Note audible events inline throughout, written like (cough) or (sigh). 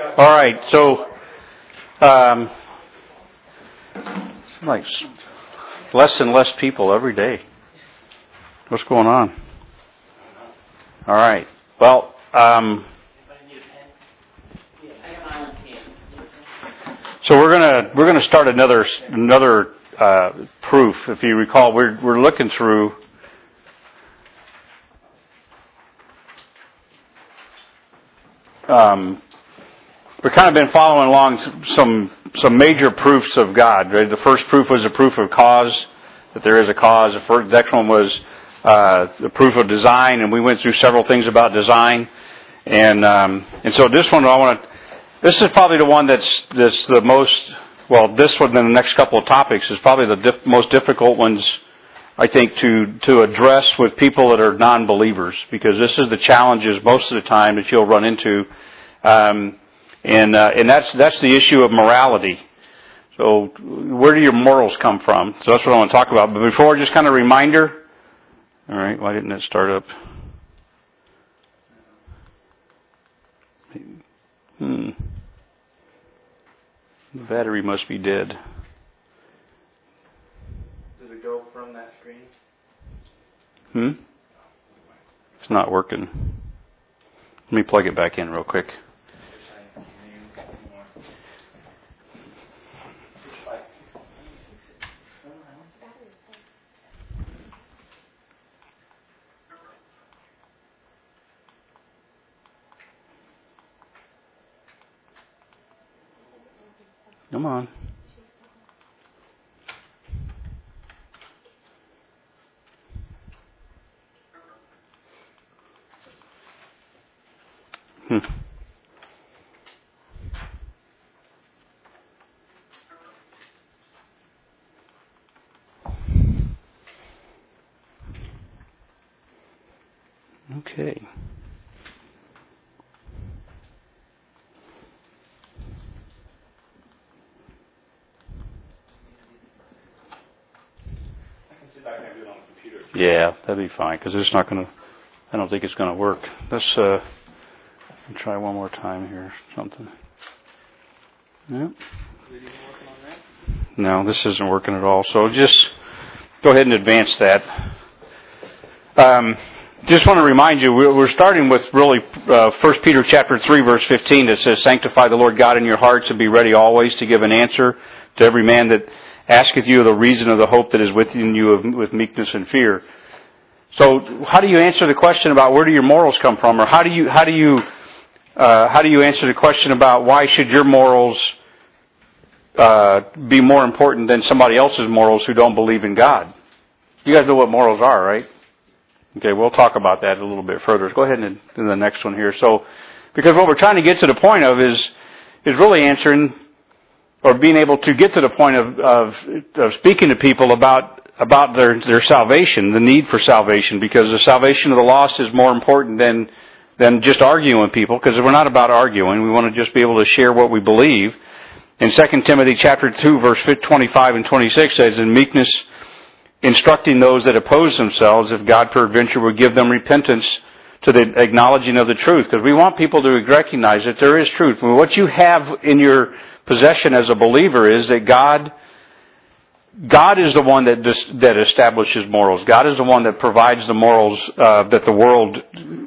All right, so um, like less and less people every day. What's going on? All right. Well, um, so we're gonna we're gonna start another another uh, proof. If you recall, we're we're looking through. Um, we've kind of been following along some some major proofs of God. Right? The first proof was a proof of cause, that there is a cause. The first, next one was uh, the proof of design, and we went through several things about design. And um, and so this one I want to. This is probably the one that's that's the most well. This one and the next couple of topics is probably the diff, most difficult ones. I think to to address with people that are non-believers because this is the challenges most of the time that you'll run into. Um, and uh, and that's that's the issue of morality. So where do your morals come from? So that's what I want to talk about. But before, just kind of a reminder. All right, why didn't it start up? Hmm. The battery must be dead. Does it go from that screen? Hmm. It's not working. Let me plug it back in real quick. Come on. Hmm. Okay. Yeah, that'd be fine because it's not going to. I don't think it's going to work. Let's uh, try one more time here. Something. No, this isn't working at all. So just go ahead and advance that. Um, just want to remind you, we're starting with really uh, 1 Peter chapter 3, verse 15 that says, Sanctify the Lord God in your hearts and be ready always to give an answer to every man that asketh you the reason of the hope that is within you of, with meekness and fear. So, how do you answer the question about where do your morals come from, or how do you how do you uh, how do you answer the question about why should your morals uh, be more important than somebody else's morals who don't believe in God? You guys know what morals are, right? Okay, we'll talk about that a little bit further. Go ahead and do the next one here. So, because what we're trying to get to the point of is is really answering or being able to get to the point of, of, of speaking to people about about their their salvation, the need for salvation, because the salvation of the lost is more important than than just arguing with people. Because we're not about arguing; we want to just be able to share what we believe. In 2 Timothy chapter two, verse 25 and 26 says, "In meekness, instructing those that oppose themselves, if God peradventure would give them repentance." To the acknowledging of the truth, because we want people to recognize that there is truth. what you have in your possession as a believer is that God, God is the one that that establishes morals. God is the one that provides the morals uh, that the world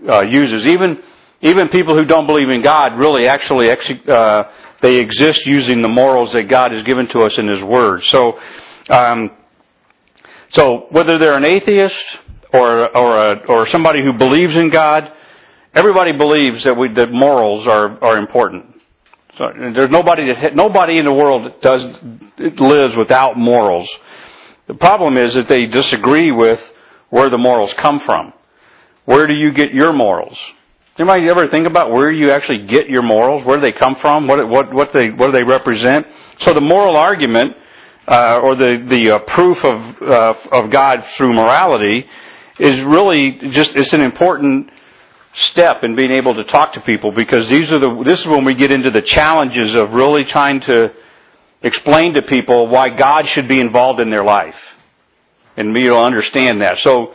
uh, uses. Even even people who don't believe in God really actually uh, they exist using the morals that God has given to us in His Word. So. Um, so whether they're an atheist or or a, or somebody who believes in God, everybody believes that we that morals are are important. So there's nobody that nobody in the world does lives without morals. The problem is that they disagree with where the morals come from. Where do you get your morals? Anybody ever think about where you actually get your morals? Where do they come from? What what what they what do they represent? So the moral argument uh, or the the uh, proof of uh, of God through morality is really just it's an important step in being able to talk to people because these are the this is when we get into the challenges of really trying to explain to people why God should be involved in their life. And me will understand that. So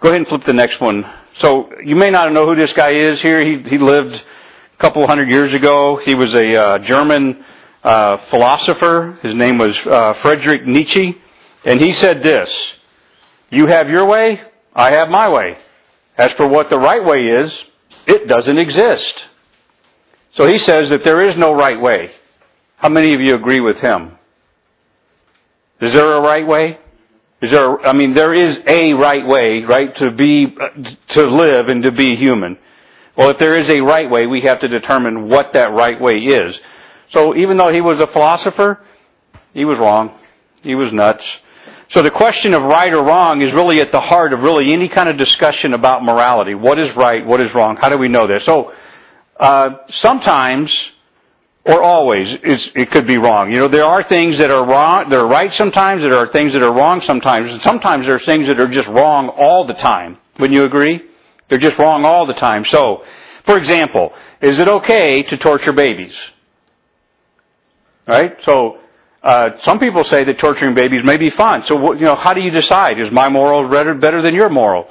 go ahead and flip the next one. So you may not know who this guy is here. He he lived a couple hundred years ago. He was a uh, German uh, philosopher. His name was uh, Friedrich Nietzsche. And he said this You have your way, I have my way. As for what the right way is, it doesn't exist. So he says that there is no right way. How many of you agree with him? Is there a right way? Is there, I mean, there is a right way, right, to be, to live and to be human. Well, if there is a right way, we have to determine what that right way is. So even though he was a philosopher, he was wrong. He was nuts. So the question of right or wrong is really at the heart of really any kind of discussion about morality. What is right? What is wrong? How do we know this? So, uh, sometimes, or always, it could be wrong. You know, there are things that are wrong, that are right sometimes, there are things that are wrong sometimes, and sometimes there are things that are just wrong all the time. Wouldn't you agree? They're just wrong all the time. So, for example, is it okay to torture babies? Right? So, uh, some people say that torturing babies may be fun. So, you know, how do you decide? Is my moral better, than your moral?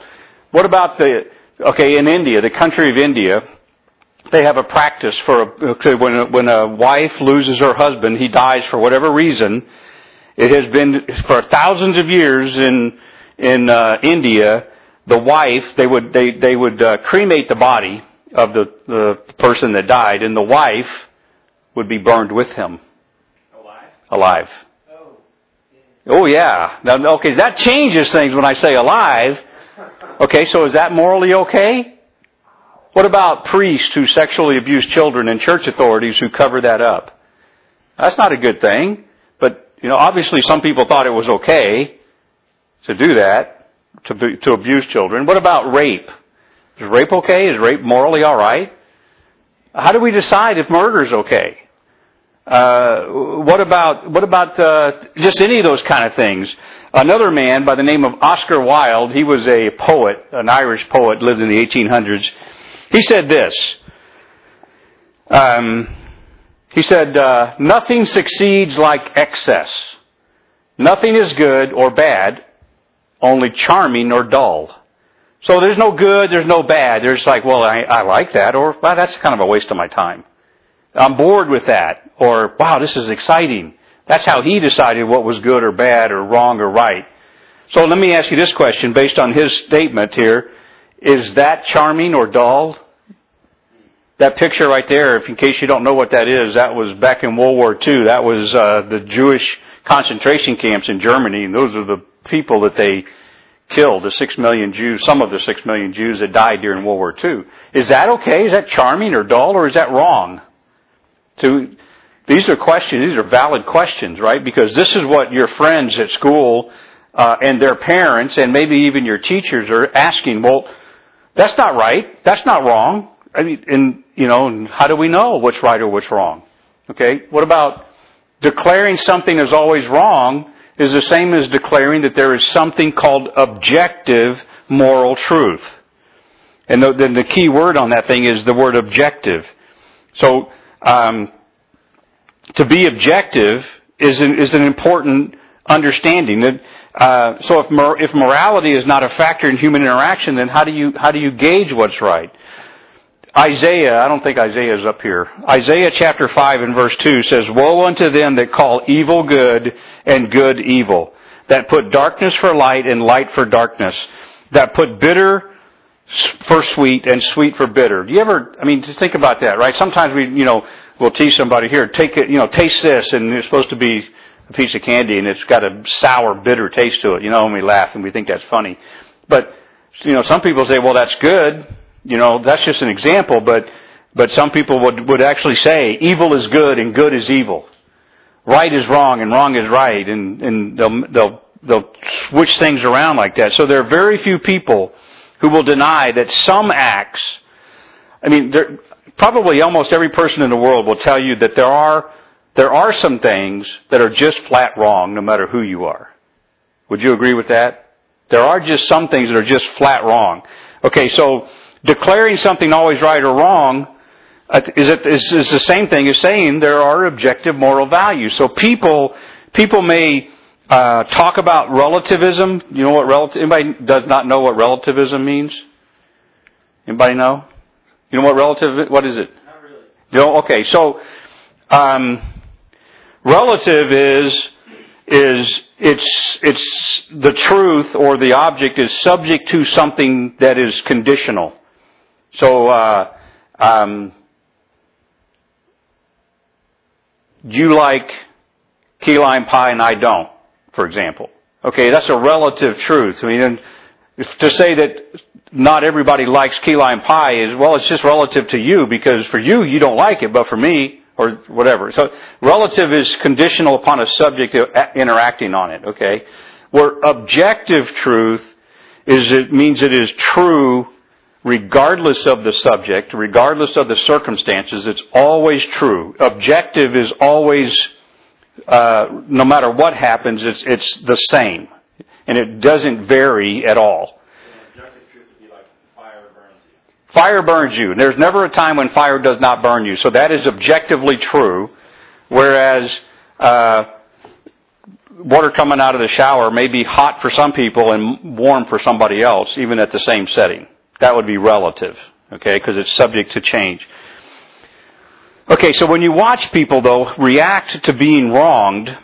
What about the, okay, in India, the country of India, they have a practice for a, when a, when a wife loses her husband, he dies for whatever reason. It has been for thousands of years in in uh, India. The wife they would they they would uh, cremate the body of the the person that died, and the wife would be burned with him Alive? Oh. Yeah. Now, okay, that changes things when I say alive. Okay, so is that morally okay? What about priests who sexually abuse children and church authorities who cover that up? That's not a good thing. But, you know, obviously some people thought it was okay to do that, to, to abuse children. What about rape? Is rape okay? Is rape morally alright? How do we decide if murder is okay? Uh, what about what about uh, just any of those kind of things? Another man by the name of Oscar Wilde, he was a poet, an Irish poet, lived in the 1800s. He said this. Um, he said, uh, "Nothing succeeds like excess. Nothing is good or bad, only charming or dull." So there's no good, there's no bad. There's like, well, I, I like that, or that's kind of a waste of my time. I'm bored with that. Or, wow, this is exciting. That's how he decided what was good or bad or wrong or right. So let me ask you this question based on his statement here. Is that charming or dull? That picture right there, if in case you don't know what that is, that was back in World War II. That was uh, the Jewish concentration camps in Germany, and those are the people that they killed, the six million Jews, some of the six million Jews that died during World War II. Is that okay? Is that charming or dull, or is that wrong? To, these are questions, these are valid questions, right? Because this is what your friends at school uh, and their parents and maybe even your teachers are asking. Well, that's not right. That's not wrong. I mean, and you know, how do we know what's right or what's wrong? Okay. What about declaring something as always wrong is the same as declaring that there is something called objective moral truth. And then the key word on that thing is the word objective. So um, to be objective is an, is an important understanding. That, uh, so if, mor- if morality is not a factor in human interaction, then how do you how do you gauge what's right? Isaiah, I don't think Isaiah is up here. Isaiah chapter 5 and verse 2 says, Woe unto them that call evil good and good evil, that put darkness for light and light for darkness, that put bitter for sweet and sweet for bitter. Do you ever, I mean, just think about that, right? Sometimes we, you know, we'll tease somebody here, take it, you know, taste this, and it's supposed to be a piece of candy, and it's got a sour, bitter taste to it, you know, and we laugh and we think that's funny. But, you know, some people say, well, that's good. You know, that's just an example, but, but some people would, would actually say evil is good and good is evil. Right is wrong and wrong is right, and, and they'll, they'll, they'll switch things around like that. So there are very few people who will deny that some acts, I mean, there, probably almost every person in the world will tell you that there are, there are some things that are just flat wrong no matter who you are. Would you agree with that? There are just some things that are just flat wrong. Okay, so declaring something always right or wrong uh, is, it, is, is the same thing as saying there are objective moral values. So people, people may uh, talk about relativism. You know what relative? Anybody does not know what relativism means? Anybody know? You know what relative? What is it? Not really. You know, okay, so um, relative is is it's it's the truth or the object is subject to something that is conditional. So uh, um, you like key lime pie and I don't, for example. Okay, that's a relative truth. I mean, to say that not everybody likes key lime pie is, well, it's just relative to you because for you, you don't like it, but for me, or whatever. So relative is conditional upon a subject interacting on it, okay? Where objective truth is it means it is true regardless of the subject, regardless of the circumstances, it's always true. Objective is always, uh, no matter what happens, it's, it's the same. And it doesn't vary at all. Fire burns you. There's never a time when fire does not burn you. So that is objectively true. Whereas, uh, water coming out of the shower may be hot for some people and warm for somebody else, even at the same setting. That would be relative, okay, because it's subject to change. Okay, so when you watch people, though, react to being wronged,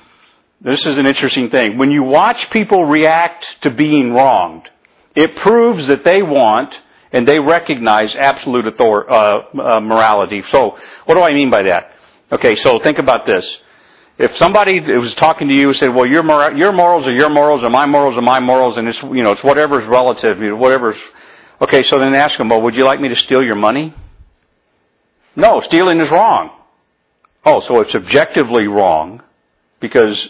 this is an interesting thing. When you watch people react to being wronged, it proves that they want and they recognize absolute author, uh, uh, morality. So, what do I mean by that? Okay, so think about this. If somebody was talking to you and said, "Well, your mor- your morals are your morals, and my morals are my morals, and it's you know it's whatever's relative, you know, whatever's," okay, so then ask them, "Well, would you like me to steal your money?" No, stealing is wrong. Oh, so it's objectively wrong because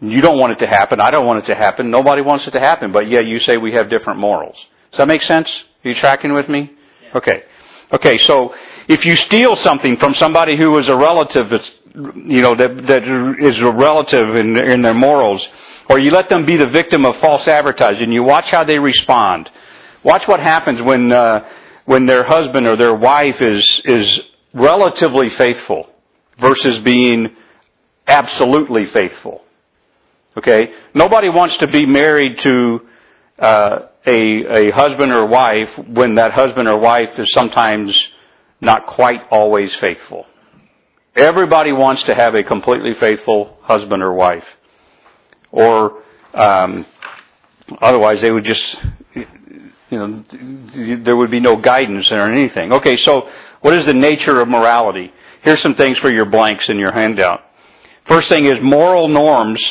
you don't want it to happen. I don't want it to happen. Nobody wants it to happen, but yet you say we have different morals. Does that make sense? Are you tracking with me? Okay. Okay, so if you steal something from somebody who is a relative that's, you know, that, that is a relative in, in their morals, or you let them be the victim of false advertising, you watch how they respond. Watch what happens when, uh, when their husband or their wife is, is relatively faithful versus being absolutely faithful. Okay? Nobody wants to be married to uh, a, a husband or wife when that husband or wife is sometimes not quite always faithful. Everybody wants to have a completely faithful husband or wife. Or um, otherwise they would just, you know, there would be no guidance or anything. Okay, so what is the nature of morality? Here's some things for your blanks in your handout. First thing is moral norms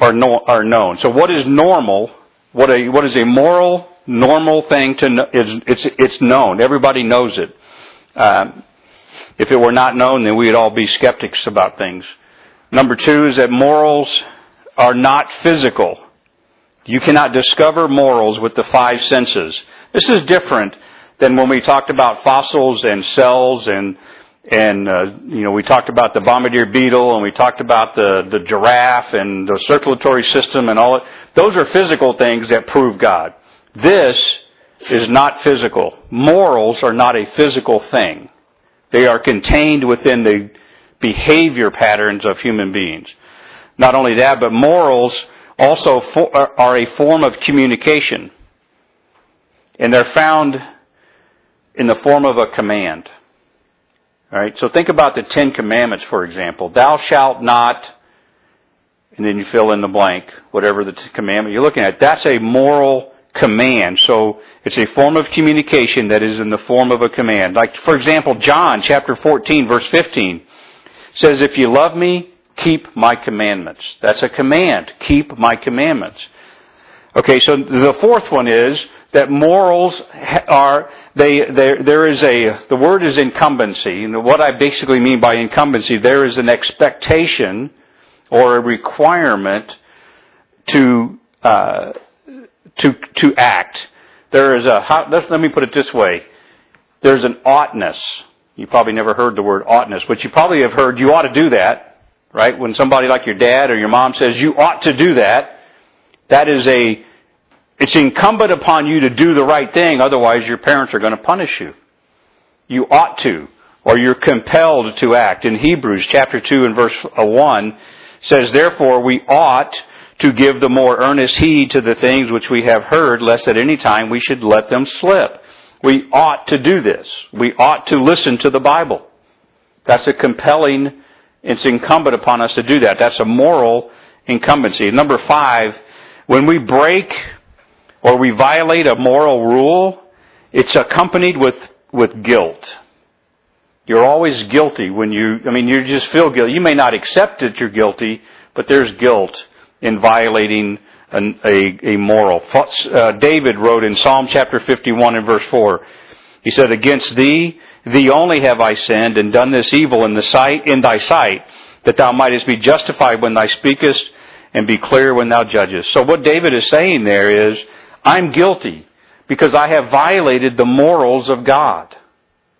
are, no, are known. So what is normal what a what is a moral normal thing to know, is it's it's known. Everybody knows it. Um, if it were not known, then we'd all be skeptics about things. Number two is that morals are not physical. You cannot discover morals with the five senses. This is different than when we talked about fossils and cells and and uh, you know we talked about the bombardier beetle and we talked about the the giraffe and the circulatory system and all it. Those are physical things that prove God. This is not physical. Morals are not a physical thing. They are contained within the behavior patterns of human beings. Not only that, but morals also uh, are a form of communication. And they're found in the form of a command. All right, so think about the Ten Commandments, for example. Thou shalt not, and then you fill in the blank, whatever the commandment you're looking at. That's a moral command. So it's a form of communication that is in the form of a command. Like, for example, John chapter 14, verse 15 says, If you love me, keep my commandments. That's a command. Keep my commandments. Okay, so the fourth one is, that morals are they there there is a the word is incumbency and what I basically mean by incumbency there is an expectation or a requirement to uh, to to act there is a how, let, let me put it this way there's an oughtness you probably never heard the word oughtness but you probably have heard you ought to do that right when somebody like your dad or your mom says you ought to do that that is a it's incumbent upon you to do the right thing, otherwise your parents are going to punish you. You ought to, or you're compelled to act. In Hebrews chapter 2 and verse uh, 1 says, Therefore we ought to give the more earnest heed to the things which we have heard, lest at any time we should let them slip. We ought to do this. We ought to listen to the Bible. That's a compelling, it's incumbent upon us to do that. That's a moral incumbency. Number five, when we break or we violate a moral rule, it's accompanied with, with guilt. You're always guilty when you, I mean, you just feel guilty. You may not accept that you're guilty, but there's guilt in violating an, a, a moral. Uh, David wrote in Psalm chapter 51 and verse 4, he said, Against thee, thee only have I sinned and done this evil in the sight, in thy sight, that thou mightest be justified when thou speakest and be clear when thou judgest. So what David is saying there is, I'm guilty because I have violated the morals of God.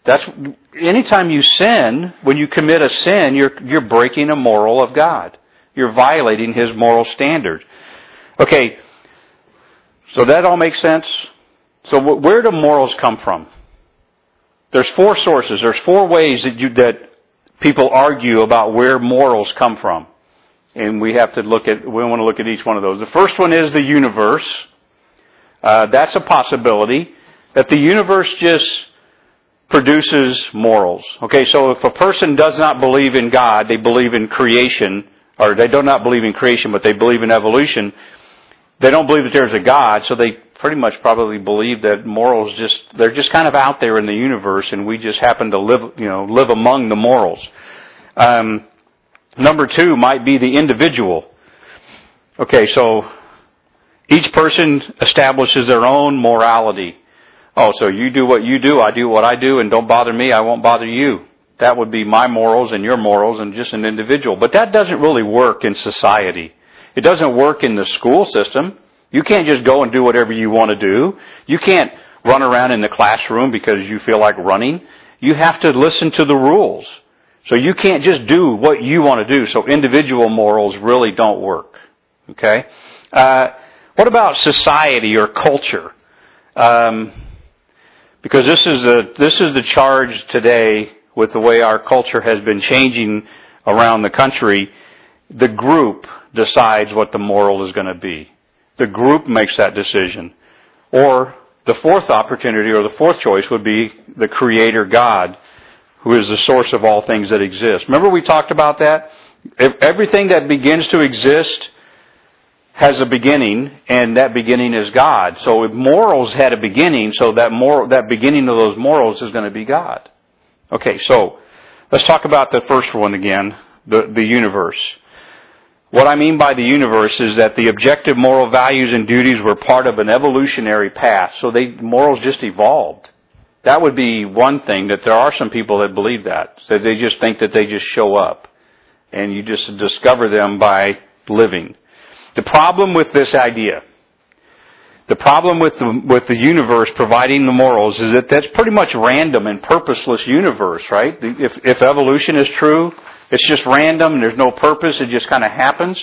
That's, anytime you sin, when you commit a sin, you're, you're breaking a moral of God. You're violating His moral standard. Okay, so that all makes sense? So where do morals come from? There's four sources. There's four ways that you, that people argue about where morals come from. And we have to look at, we want to look at each one of those. The first one is the universe. Uh, that's a possibility that the universe just produces morals. Okay, so if a person does not believe in God, they believe in creation, or they do not believe in creation, but they believe in evolution, they don't believe that there's a God, so they pretty much probably believe that morals just they're just kind of out there in the universe, and we just happen to live you know live among the morals. Um, number two might be the individual. Okay, so each person establishes their own morality. Oh, so you do what you do, I do what I do, and don't bother me, I won't bother you. That would be my morals and your morals and just an individual. But that doesn't really work in society. It doesn't work in the school system. You can't just go and do whatever you want to do. You can't run around in the classroom because you feel like running. You have to listen to the rules. So you can't just do what you want to do. So individual morals really don't work. Okay? Uh, what about society or culture? Um, because this is the this is the charge today with the way our culture has been changing around the country. The group decides what the moral is going to be. The group makes that decision. Or the fourth opportunity or the fourth choice would be the Creator God, who is the source of all things that exist. Remember we talked about that? If everything that begins to exist has a beginning, and that beginning is God. So if morals had a beginning, so that moral, that beginning of those morals is going to be God. Okay, so let's talk about the first one again, the, the universe. What I mean by the universe is that the objective moral values and duties were part of an evolutionary path, so they, morals just evolved. That would be one thing, that there are some people that believe that, that they just think that they just show up, and you just discover them by living. The problem with this idea, the problem with the, with the universe providing the morals is that that's pretty much random and purposeless universe, right? If, if evolution is true, it's just random and there's no purpose. It just kind of happens.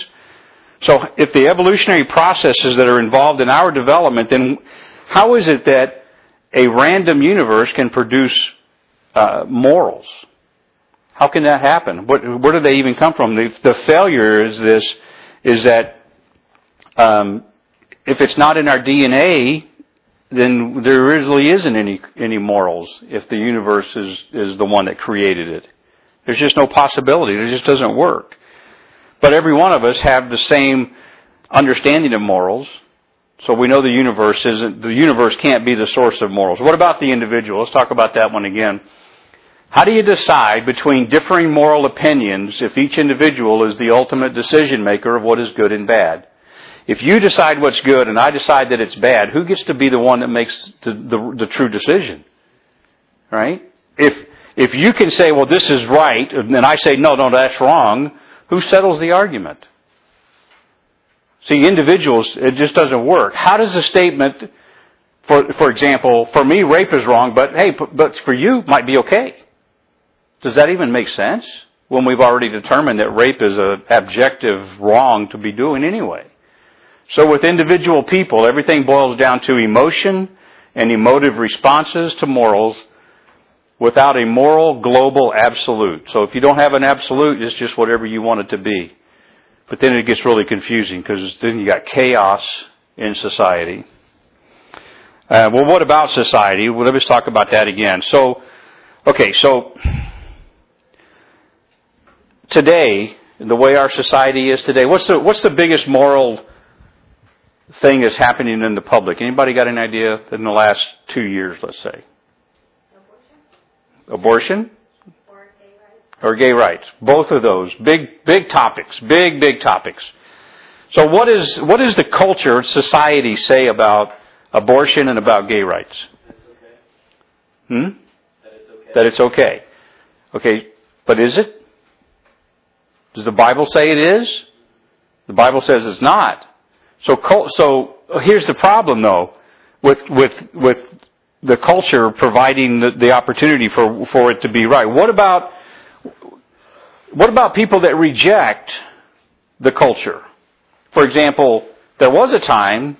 So if the evolutionary processes that are involved in our development, then how is it that a random universe can produce uh, morals? How can that happen? What, where do they even come from? The, the failure is this: is that um, if it's not in our DNA, then there really isn't any any morals. If the universe is is the one that created it, there's just no possibility. It just doesn't work. But every one of us have the same understanding of morals. So we know the universe isn't, the universe can't be the source of morals. What about the individual? Let's talk about that one again. How do you decide between differing moral opinions if each individual is the ultimate decision maker of what is good and bad? If you decide what's good and I decide that it's bad, who gets to be the one that makes the, the, the true decision? Right? If, if you can say, well, this is right, and I say, no, no, that's wrong, who settles the argument? See, individuals, it just doesn't work. How does a statement, for, for example, for me, rape is wrong, but hey, but for you, might be okay? Does that even make sense? When we've already determined that rape is an objective wrong to be doing anyway. So with individual people, everything boils down to emotion and emotive responses to morals without a moral global absolute. So if you don't have an absolute, it's just whatever you want it to be. But then it gets really confusing because then you got chaos in society. Uh, well, what about society? Well, let's talk about that again. So, okay, so today, the way our society is today, what's the what's the biggest moral thing that's happening in the public? Anybody got an idea in the last two years, let's say? Abortion? Or gay rights. Both of those. Big, big topics. Big, big topics. So what is, what is the culture, society say about abortion and about gay rights? Hmm? That it's okay. That it's okay. Okay, but is it? Does the Bible say it is? The Bible says it's not. So, so here's the problem though, with, with, with the culture providing the, the opportunity for, for it to be right. What about, what about people that reject the culture? For example, there was a time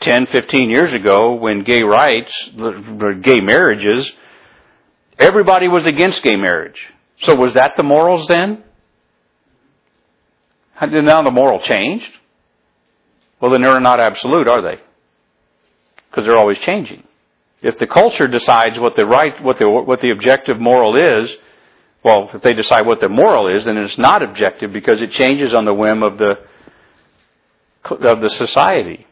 10, 15 years ago when gay rights, gay marriages, everybody was against gay marriage. So was that the morals then? Now the moral changed? Well, then they're not absolute, are they? Because they're always changing. If the culture decides what the right, what the, what the objective moral is, well, if they decide what the moral is, then it's not objective because it changes on the whim of the, of the society.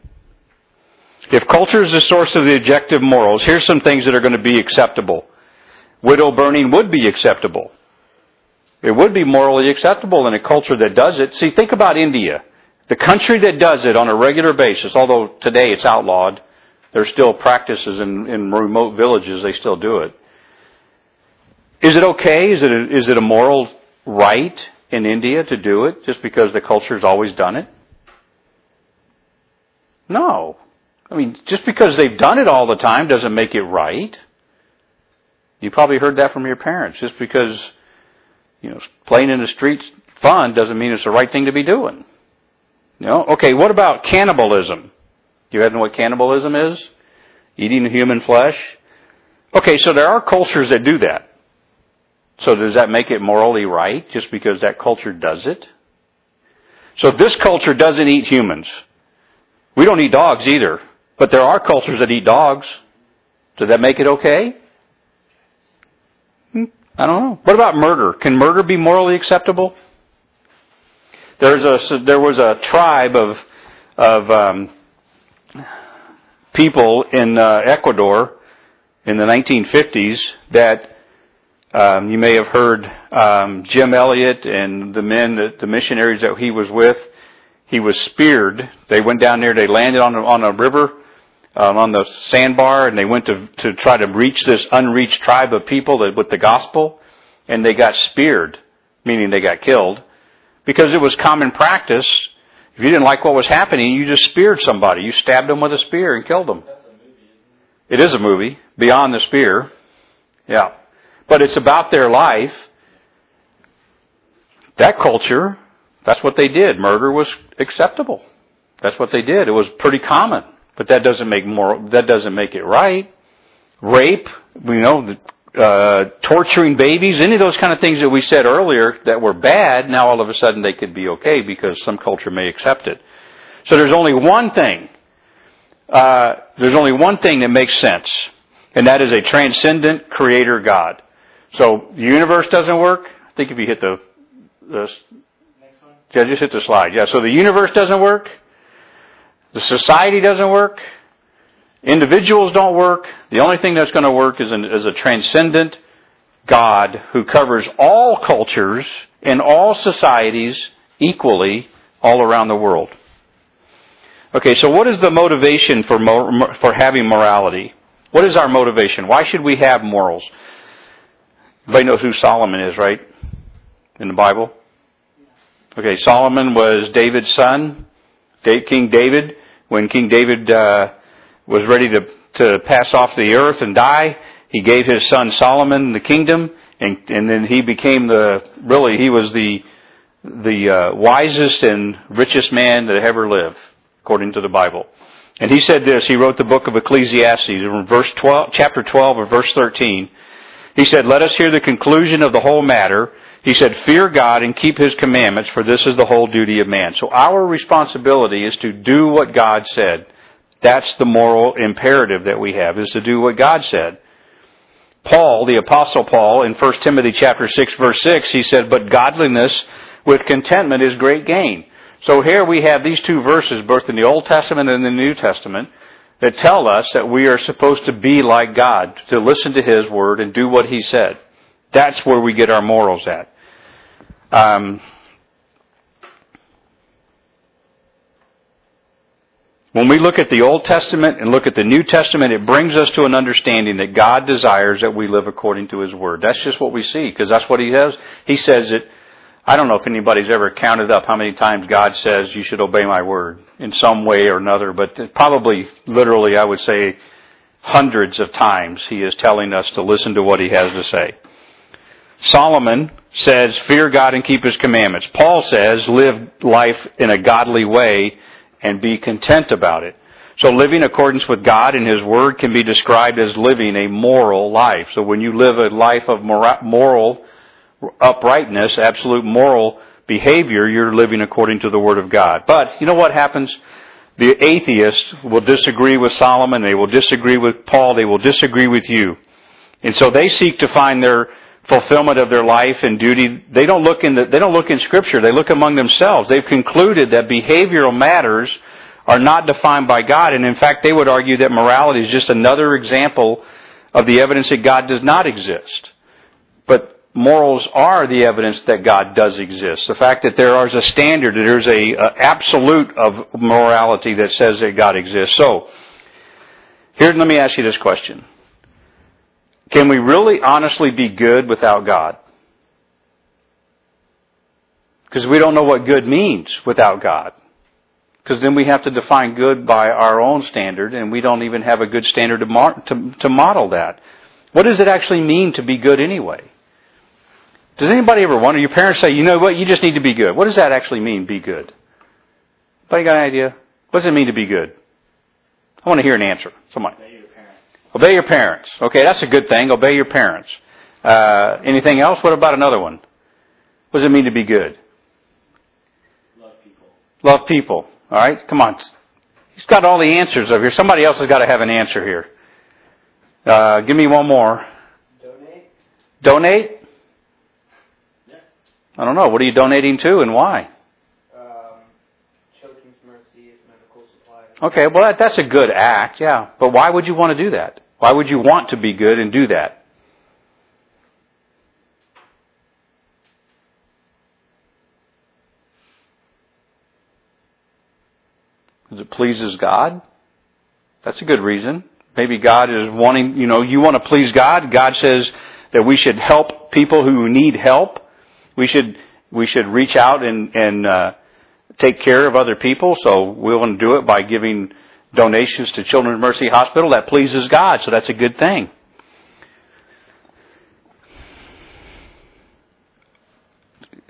If culture is the source of the objective morals, here's some things that are going to be acceptable. Widow burning would be acceptable. It would be morally acceptable in a culture that does it. See, think about India. The country that does it on a regular basis, although today it's outlawed, there's still practices in, in remote villages, they still do it. Is it okay? Is it, a, is it a moral right in India to do it just because the culture's always done it? No. I mean, just because they've done it all the time doesn't make it right. You probably heard that from your parents. Just because, you know, playing in the streets fun doesn't mean it's the right thing to be doing. Know? Okay, what about cannibalism? Do you guys know what cannibalism is? Eating human flesh? Okay, so there are cultures that do that. So does that make it morally right just because that culture does it? So this culture doesn't eat humans. We don't eat dogs either. But there are cultures that eat dogs. Does that make it okay? Hmm, I don't know. What about murder? Can murder be morally acceptable? There's a there was a tribe of of um, people in uh, Ecuador in the 1950s that um, you may have heard um, Jim Elliot and the men, that, the missionaries that he was with. He was speared. They went down there. They landed on a, on a river um, on the sandbar, and they went to to try to reach this unreached tribe of people that, with the gospel, and they got speared, meaning they got killed, because it was common practice. If you didn't like what was happening, you just speared somebody. You stabbed them with a spear and killed them. It is a movie, Beyond the Spear. Yeah. But it's about their life. That culture, that's what they did. Murder was acceptable. That's what they did. It was pretty common. But that doesn't make more, that doesn't make it right. Rape, you know, uh, torturing babies, any of those kind of things that we said earlier that were bad, now all of a sudden they could be okay because some culture may accept it. So there's only one thing, uh, there's only one thing that makes sense, and that is a transcendent creator God. So the universe doesn't work. I think if you hit the, the Next one. yeah, just hit the slide. Yeah, so the universe doesn't work. The society doesn't work. Individuals don't work. The only thing that's going to work is, an, is a transcendent God who covers all cultures and all societies equally all around the world. Okay, so what is the motivation for, mo- for having morality? What is our motivation? Why should we have morals? Everybody knows who Solomon is, right? In the Bible? Okay, Solomon was David's son, King David. When King David uh, was ready to, to pass off the earth and die, he gave his son Solomon the kingdom, and, and then he became the, really, he was the, the uh, wisest and richest man that ever lived, according to the Bible. And he said this, he wrote the book of Ecclesiastes, verse 12, chapter 12 or verse 13. He said, Let us hear the conclusion of the whole matter. He said, Fear God and keep His commandments, for this is the whole duty of man. So our responsibility is to do what God said. That's the moral imperative that we have, is to do what God said. Paul, the apostle Paul, in 1 Timothy chapter 6 verse 6, he said, but godliness with contentment is great gain. So here we have these two verses, both in the Old Testament and the New Testament, that tell us that we are supposed to be like God, to listen to His Word and do what He said. That's where we get our morals at. Um, when we look at the Old Testament and look at the New Testament, it brings us to an understanding that God desires that we live according to His Word. That's just what we see, because that's what He says. He says it I don't know if anybody's ever counted up how many times God says you should obey my word in some way or another, but probably literally I would say hundreds of times he is telling us to listen to what he has to say. Solomon says, fear God and keep his commandments. Paul says, live life in a godly way and be content about it. So living accordance with God and His Word can be described as living a moral life. So when you live a life of moral uprightness, absolute moral behavior, you're living according to the Word of God. But you know what happens? The atheists will disagree with Solomon, they will disagree with Paul, they will disagree with you. And so they seek to find their fulfillment of their life and duty. They don't look in the, they don't look in scripture, they look among themselves. They've concluded that behavioral matters are not defined by God, and in fact they would argue that morality is just another example of the evidence that God does not exist. But morals are the evidence that God does exist. The fact that there is a standard, that there's a, a absolute of morality that says that God exists. So, here, let me ask you this question. Can we really honestly be good without God? Because we don't know what good means without God. Because then we have to define good by our own standard, and we don't even have a good standard to, mar- to, to model that. What does it actually mean to be good anyway? Does anybody ever wonder? Your parents say, you know what, you just need to be good. What does that actually mean, be good? Anybody got an idea? What does it mean to be good? I want to hear an answer. Someone. Obey your parents. Obey your parents. Okay, that's a good thing. Obey your parents. Uh, anything else? What about another one? What does it mean to be good? Love people. Love people. All right, come on. He's got all the answers over here. Somebody else has got to have an answer here. Uh, give me one more. Donate. Donate. Yeah. I don't know. What are you donating to and why? Um, Children's Mercy Medical Supply. Okay, well that, that's a good act, yeah. But why would you want to do that? Why would you want to be good and do that? Because it pleases God? That's a good reason. Maybe God is wanting, you know, you want to please God. God says that we should help people who need help. We should, we should reach out and, and, uh, take care of other people. So we want to do it by giving donations to Children's Mercy Hospital. That pleases God. So that's a good thing.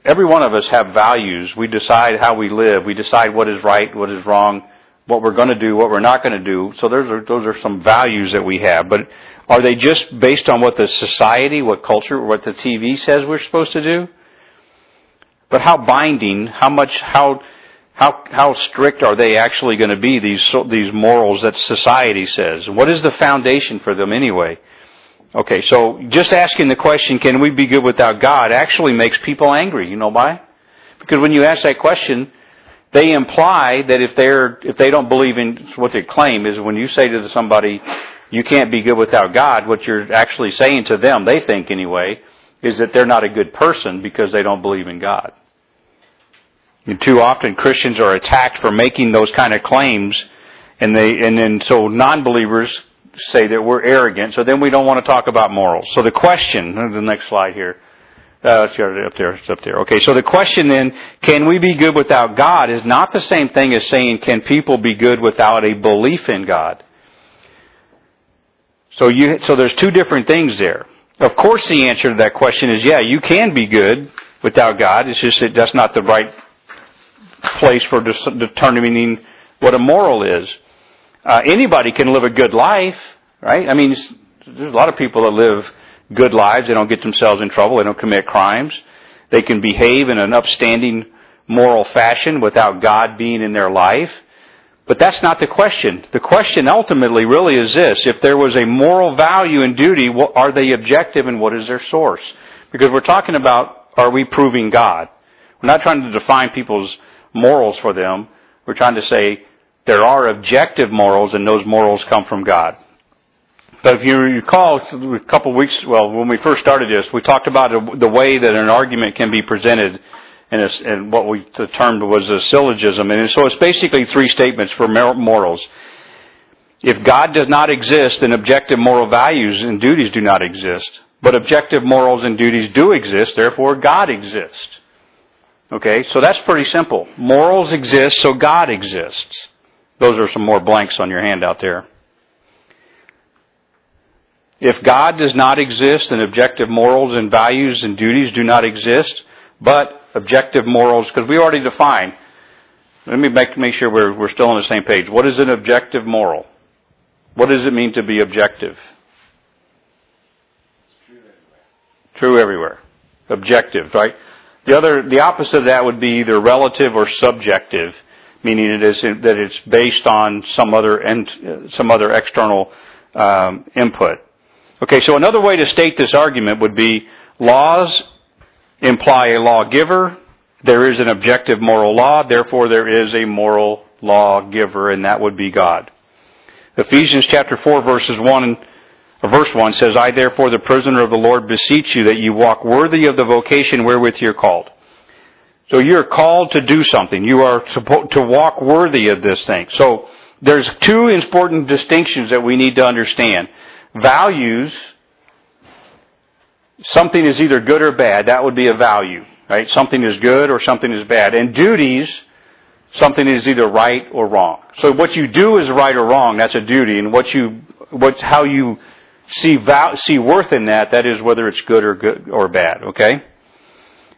Every one of us have values. We decide how we live. We decide what is right, what is wrong, what we're going to do, what we're not going to do. So those are, those are some values that we have. But are they just based on what the society, what culture, what the TV says we're supposed to do? But how binding, how much, how, how, how strict are they actually going to be, these, these morals that society says? What is the foundation for them anyway? Okay, so just asking the question, can we be good without God, actually makes people angry. You know why? Because when you ask that question, they imply that if they're, if they don't believe in what they claim is when you say to somebody, you can't be good without God, what you're actually saying to them, they think anyway, is that they're not a good person because they don't believe in God. And too often Christians are attacked for making those kind of claims, and they and then so non-believers say that we're arrogant. So then we don't want to talk about morals. So the question, the next slide here. Uh, it's up there. It's up there. Okay. So the question then, can we be good without God, is not the same thing as saying, can people be good without a belief in God? So you, so there's two different things there. Of course, the answer to that question is, yeah, you can be good without God. It's just that that's not the right place for determining what a moral is. Uh, anybody can live a good life, right? I mean, there's a lot of people that live good lives. They don't get themselves in trouble. They don't commit crimes. They can behave in an upstanding moral fashion without God being in their life. But that's not the question. The question ultimately really is this. If there was a moral value and duty, are they objective and what is their source? Because we're talking about, are we proving God? We're not trying to define people's morals for them. We're trying to say there are objective morals and those morals come from God. But if you recall, a couple of weeks, well, when we first started this, we talked about the way that an argument can be presented in, a, in what we termed was a syllogism. And so it's basically three statements for morals. If God does not exist, then objective moral values and duties do not exist. But objective morals and duties do exist, therefore God exists. Okay, so that's pretty simple. Morals exist, so God exists. Those are some more blanks on your handout there. If God does not exist, then objective morals and values and duties do not exist, but objective morals, because we already defined. Let me make, make sure we're, we're still on the same page. What is an objective moral? What does it mean to be objective? True everywhere. True everywhere. Objective, right? The other, the opposite of that would be either relative or subjective, meaning it is that it's based on some other and some other external um, input. Okay, so another way to state this argument would be laws imply a lawgiver. There is an objective moral law, therefore there is a moral lawgiver, and that would be God. Ephesians chapter 4 verses 1 verse 1 says, I therefore the prisoner of the Lord beseech you that you walk worthy of the vocation wherewith you're called. So you're called to do something. You are supposed to walk worthy of this thing. So there's two important distinctions that we need to understand values, something is either good or bad. That would be a value, right? Something is good or something is bad. And duties, something is either right or wrong. So what you do is right or wrong. That's a duty. And what you, what, how you see val, see worth in that, that is whether it's good or good or bad. Okay.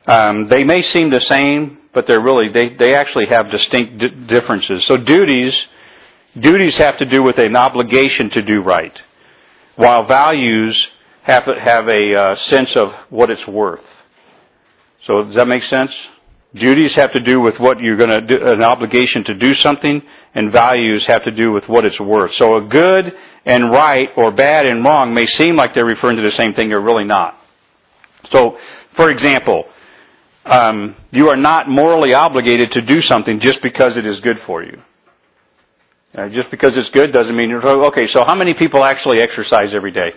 Um, they may seem the same, but they're really they they actually have distinct d- differences. So duties duties have to do with an obligation to do right while values have, have a uh, sense of what it's worth. So does that make sense? Duties have to do with what you're going to do, an obligation to do something, and values have to do with what it's worth. So a good and right or bad and wrong may seem like they're referring to the same thing, they're really not. So, for example, um, you are not morally obligated to do something just because it is good for you. Uh, just because it's good doesn't mean you're okay. So how many people actually exercise every day?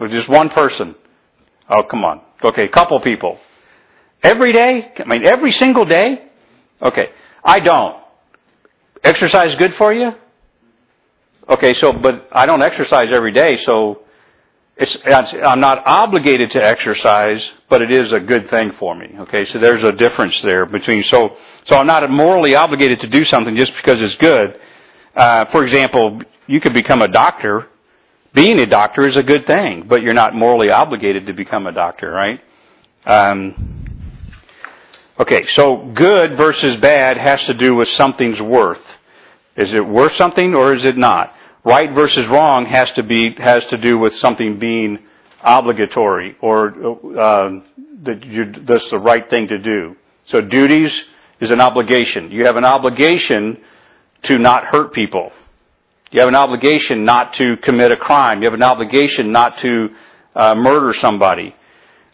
Well, just one person. Oh, come on. Okay, a couple people. Every day? I mean, every single day? Okay, I don't. Exercise good for you? Okay, so but I don't exercise every day, so it's, I'm not obligated to exercise, but it is a good thing for me. Okay, so there's a difference there between so so I'm not morally obligated to do something just because it's good. Uh, for example, you could become a doctor. Being a doctor is a good thing, but you're not morally obligated to become a doctor, right? Um, okay, so good versus bad has to do with something's worth. Is it worth something or is it not? Right versus wrong has to be has to do with something being obligatory or uh, that you, that's the right thing to do. So duties is an obligation. You have an obligation to not hurt people. You have an obligation not to commit a crime. You have an obligation not to uh, murder somebody.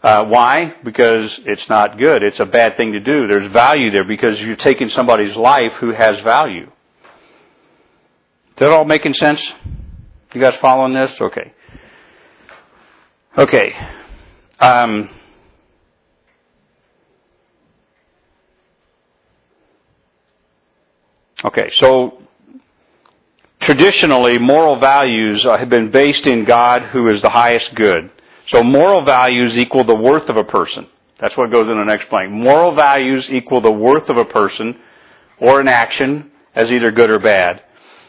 Uh, why? Because it's not good. It's a bad thing to do. There's value there because you're taking somebody's life who has value. That all making sense? You guys following this? Okay. Okay. Um, okay, so traditionally, moral values have been based in God, who is the highest good. So moral values equal the worth of a person. That's what goes in the next blank. Moral values equal the worth of a person or an action as either good or bad.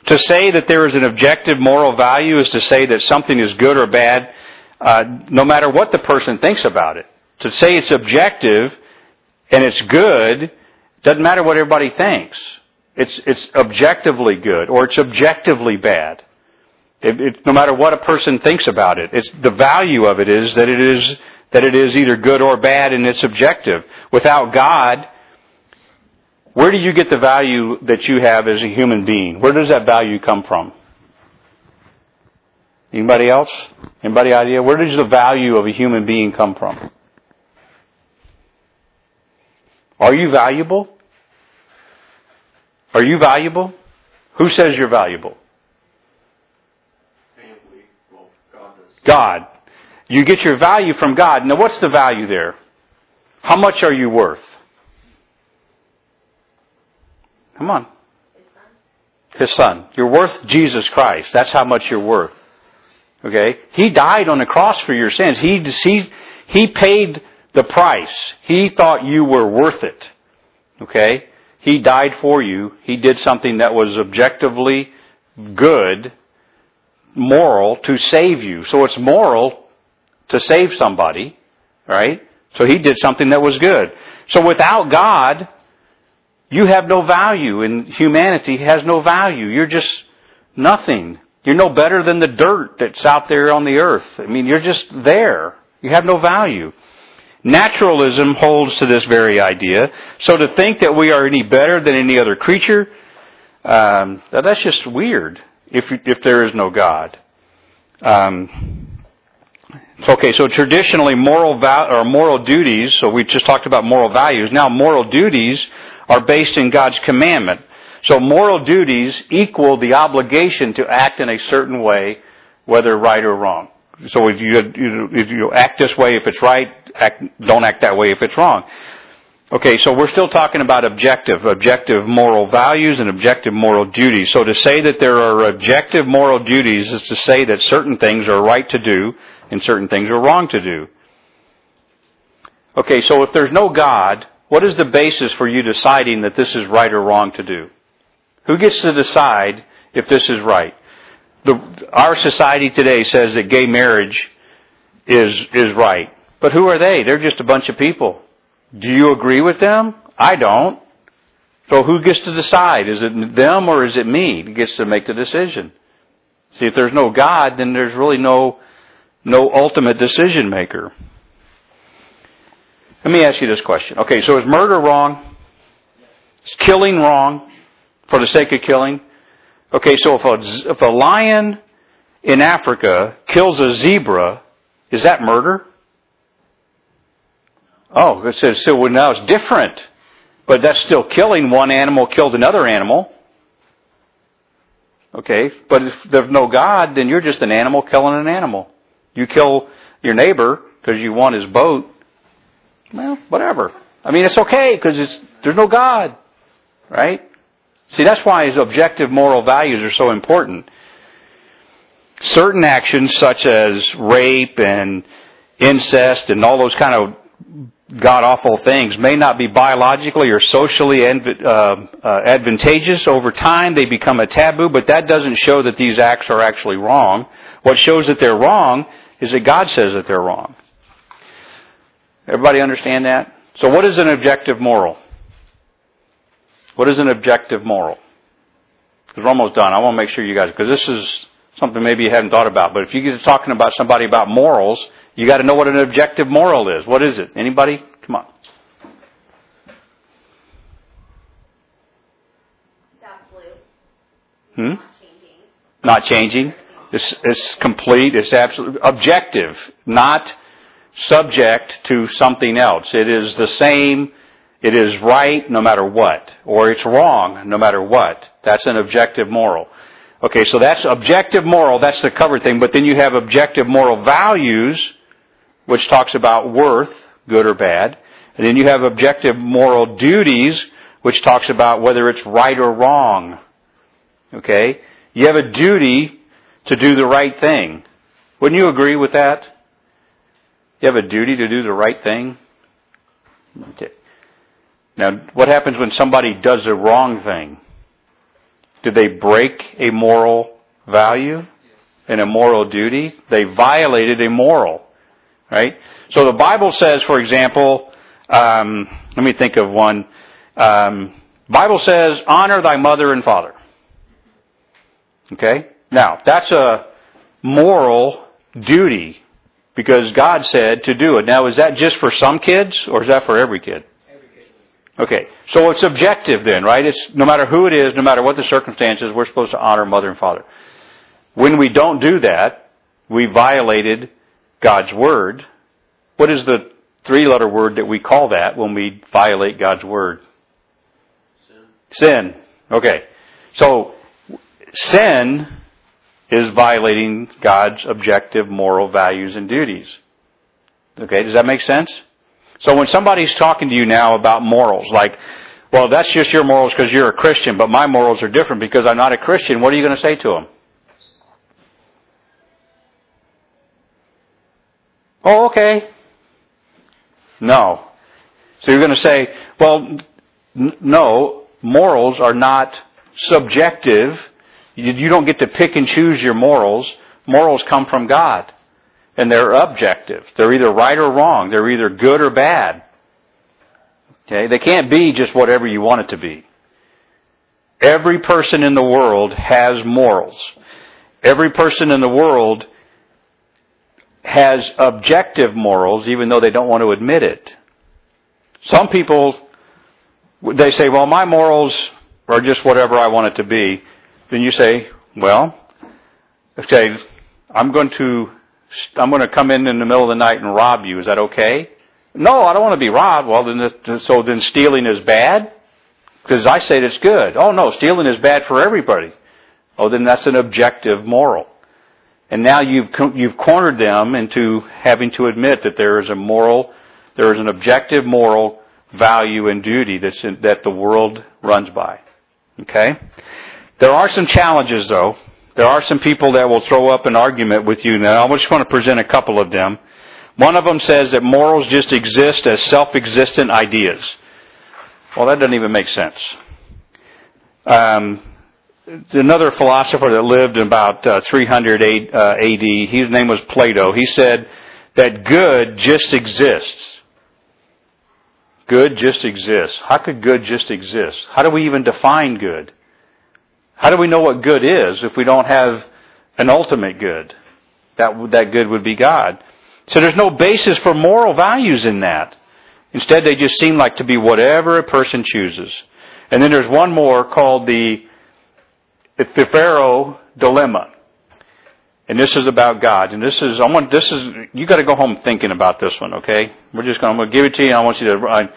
To say that there is an objective moral value is to say that something is good or bad, uh, no matter what the person thinks about it. To say it's objective and it's good doesn't matter what everybody thinks. It's it's objectively good or it's objectively bad. It, it, no matter what a person thinks about it, it's the value of it is that it is that it is either good or bad and it's objective. Without God, Where do you get the value that you have as a human being? Where does that value come from? Anybody else? Anybody idea? Where does the value of a human being come from? Are you valuable? Are you valuable? Who says you're valuable? God. You get your value from God. Now what's the value there? How much are you worth? Come on. His son. You're worth Jesus Christ. That's how much you're worth. Okay? He died on the cross for your sins. He, he, he paid the price. He thought you were worth it. Okay? He died for you. He did something that was objectively good, moral, to save you. So it's moral to save somebody, right? So he did something that was good. So without God, you have no value and humanity has no value. You're just nothing. You're no better than the dirt that's out there on the earth. I mean, you're just there. You have no value. Naturalism holds to this very idea. So to think that we are any better than any other creature, um, that's just weird. If if there is no God. Um, okay, so traditionally moral val- or moral duties. So we just talked about moral values. Now moral duties are based in God's commandment. So moral duties equal the obligation to act in a certain way, whether right or wrong. So if you, if you act this way if it's right, act, don't act that way if it's wrong. Okay, so we're still talking about objective, objective moral values and objective moral duties. So to say that there are objective moral duties is to say that certain things are right to do and certain things are wrong to do. Okay, so if there's no God, what is the basis for you deciding that this is right or wrong to do? Who gets to decide if this is right? The, our society today says that gay marriage is, is right. But who are they? They're just a bunch of people. Do you agree with them? I don't. So who gets to decide? Is it them or is it me that gets to make the decision? See, if there's no God, then there's really no, no ultimate decision maker. Let me ask you this question. Okay, so is murder wrong? Is killing wrong for the sake of killing? Okay, so if a, if a lion in Africa kills a zebra, is that murder? Oh, it says so now it's different. But that's still killing. One animal killed another animal. Okay, but if there's no God, then you're just an animal killing an animal. You kill your neighbor because you want his boat. Well, whatever. I mean, it's okay because there's no God, right? See, that's why his objective moral values are so important. Certain actions such as rape and incest and all those kind of god awful things may not be biologically or socially uh, uh, advantageous. Over time, they become a taboo, but that doesn't show that these acts are actually wrong. What shows that they're wrong is that God says that they're wrong. Everybody understand that? So what is an objective moral? What is an objective moral? Because we're almost done. I want to make sure you guys, because this is something maybe you hadn't thought about. But if you get talking about somebody about morals, you got to know what an objective moral is. What is it? Anybody? Come on. Absolute. Hmm? Not changing. Not changing. It's, it's complete. It's absolute objective, not subject to something else. It is the same. It is right no matter what, or it's wrong no matter what. That's an objective moral. Okay, so that's objective moral. That's the covered thing. But then you have objective moral values, which talks about worth, good or bad. And then you have objective moral duties, which talks about whether it's right or wrong. Okay? You have a duty to do the right thing. Wouldn't you agree with that? You have a duty to do the right thing? Okay. Now, what happens when somebody does the wrong thing? Did they break a moral value and a moral duty? They violated a moral, right? So the Bible says, for example, um, let me think of one. Um, Bible says, honor thy mother and father. Okay? Now, that's a moral duty because God said to do it. Now, is that just for some kids or is that for every kid? Okay, so it's objective then, right? It's no matter who it is, no matter what the circumstances, we're supposed to honor mother and father. When we don't do that, we violated God's word. What is the three letter word that we call that when we violate God's word? Sin. Sin. Okay. So, sin is violating God's objective moral values and duties. Okay, does that make sense? So when somebody's talking to you now about morals, like, well, that's just your morals because you're a Christian, but my morals are different because I'm not a Christian, what are you going to say to them? Oh, okay. No. So you're going to say, well, n- no, morals are not subjective. You, don't get to pick and choose your morals. Morals come from God. And they're objective. They're either right or wrong. They're either good or bad. Okay? They can't be just whatever you want it to be. Every person in the world has morals. Every person in the world has objective morals, even though they don't want to admit it. Some people, they say, well, my morals are just whatever I want it to be. Then you say, well, okay, I'm going to, I'm going to come in in the middle of the night and rob you. Is that okay? No, I don't want to be robbed. Well, then, this, so then stealing is bad? Because I say it's good. Oh no, stealing is bad for everybody. Oh, then that's an objective moral. And now you've, you've cornered them into having to admit that there is a moral, there is an objective moral value and duty that's in, that the world runs by. Okay? There are some challenges though. There are some people that will throw up an argument with you now. I just want to present a couple of them. One of them says that morals just exist as self-existent ideas. Well, that doesn't even make sense. Um, another philosopher that lived in about uh, 300 uh, AD, his name was Plato. He said that good just exists. Good just exists. How could good just exist? How do we even define good? How do we know what good is if we don't have an ultimate good? That, that good would be God. So there's no basis for moral values in that. Instead, they just seem like to be whatever a person chooses. And then there's one more called the Euthyphro dilemma. And this is about God. And this is, I want, this is, you gotta go home thinking about this one, okay? We're just gonna, I'm gonna give it to you I want you to, I,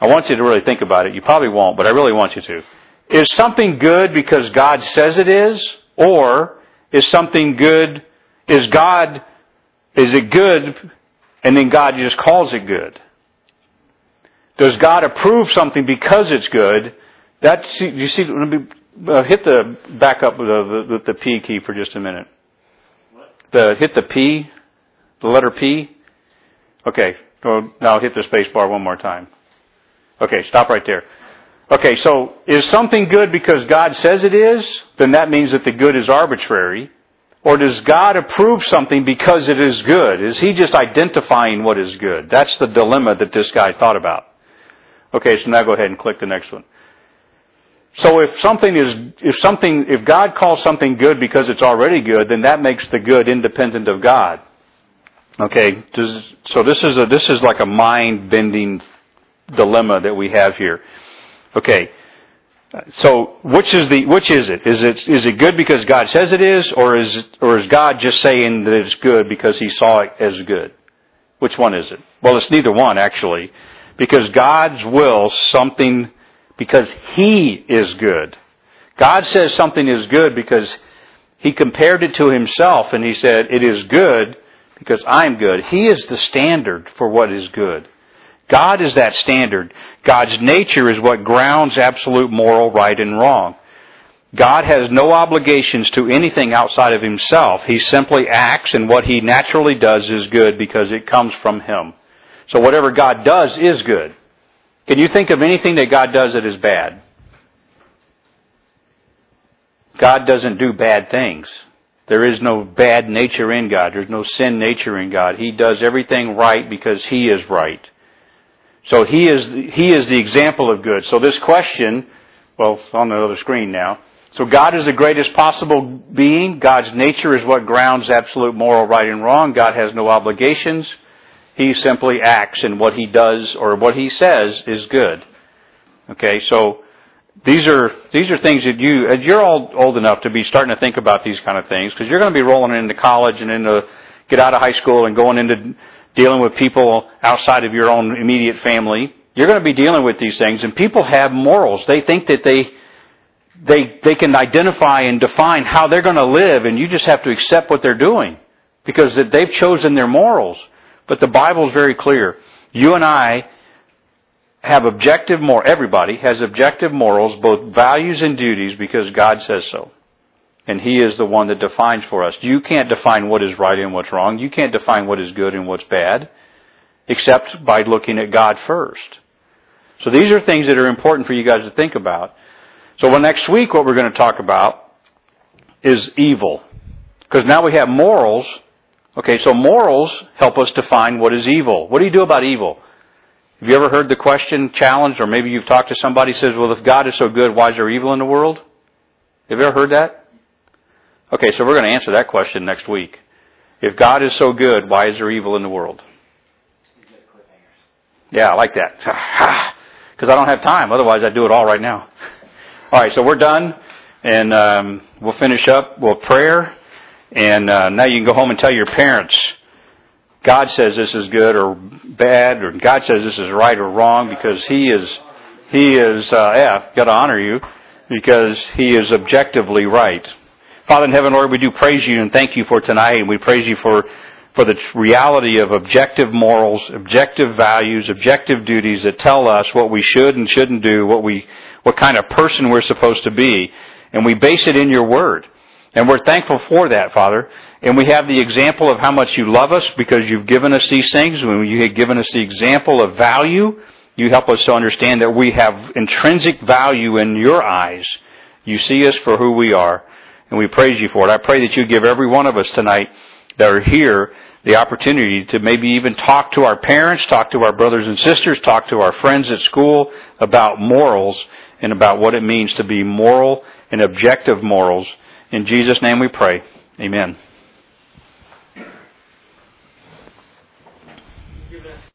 I want you to really think about it. You probably won't, but I really want you to. Is something good because God says it is? Or is something good, is God, is it good and then God just calls it good? Does God approve something because it's good? That, you see, let me, uh, hit the back up with the, the, the P key for just a minute. The hit the P, the letter P. Okay, now hit the space bar one more time. Okay, stop right there. Okay, so is something good because God says it is? Then that means that the good is arbitrary. Or does God approve something because it is good? Is he just identifying what is good? That's the dilemma that this guy thought about. Okay, so now go ahead and click the next one. So if something is, if something, if God calls something good because it's already good, then that makes the good independent of God. Okay, so this is a, this is like a mind-bending dilemma that we have here. Okay, so which is the, which is it? Is it, is it good because God says it is, or is, it, or is God just saying that it's good because He saw it as good? Which one is it? Well, it's neither one actually, because God's will something because He is good. God says something is good because He compared it to Himself and He said, it is good because I'm good. He is the standard for what is good. God is that standard. God's nature is what grounds absolute moral right and wrong. God has no obligations to anything outside of Himself. He simply acts and what He naturally does is good because it comes from Him. So whatever God does is good. Can you think of anything that God does that is bad? God doesn't do bad things. There is no bad nature in God. There's no sin nature in God. He does everything right because He is right. So He is, He is the example of good. So this question, well, it's on the other screen now. So God is the greatest possible being. God's nature is what grounds absolute moral right and wrong. God has no obligations. He simply acts and what he does or what he says is good. Okay, so these are these are things that you as you're all old enough to be starting to think about these kind of things because you're going to be rolling into college and into get out of high school and going into dealing with people outside of your own immediate family. You're going to be dealing with these things, and people have morals. They think that they they they can identify and define how they're going to live, and you just have to accept what they're doing because they've chosen their morals. But the Bible is very clear. You and I have objective more everybody has objective morals, both values and duties, because God says so. And He is the one that defines for us. You can't define what is right and what's wrong. You can't define what is good and what's bad, except by looking at God first. So these are things that are important for you guys to think about. So well, next week what we're going to talk about is evil. Because now we have morals. Okay, so morals help us define what is evil. What do you do about evil? Have you ever heard the question challenged, or maybe you've talked to somebody who says, well, if God is so good, why is there evil in the world? Have you ever heard that? Okay, so we're going to answer that question next week. If God is so good, why is there evil in the world? Yeah, I like that. (sighs) Because I don't have time. Otherwise, I'd do it all right now. All right, so we're done, and um, we'll finish up with prayer. And uh, now you can go home and tell your parents God says this is good or bad, or God says this is right or wrong because He is, He is, uh, yeah, got to honor you because He is objectively right. Father in heaven, Lord, we do praise you and thank you for tonight, and we praise you for, for the reality of objective morals, objective values, objective duties that tell us what we should and shouldn't do, what we, what kind of person we're supposed to be, and we base it in your word. And we're thankful for that, Father. And we have the example of how much you love us because you've given us these things. When you have given us the example of value, you help us to understand that we have intrinsic value in your eyes. You see us for who we are, and we praise you for it. I pray that you give every one of us tonight that are here the opportunity to maybe even talk to our parents, talk to our brothers and sisters, talk to our friends at school about morals and about what it means to be moral and objective morals in Jesus' name we pray. Amen.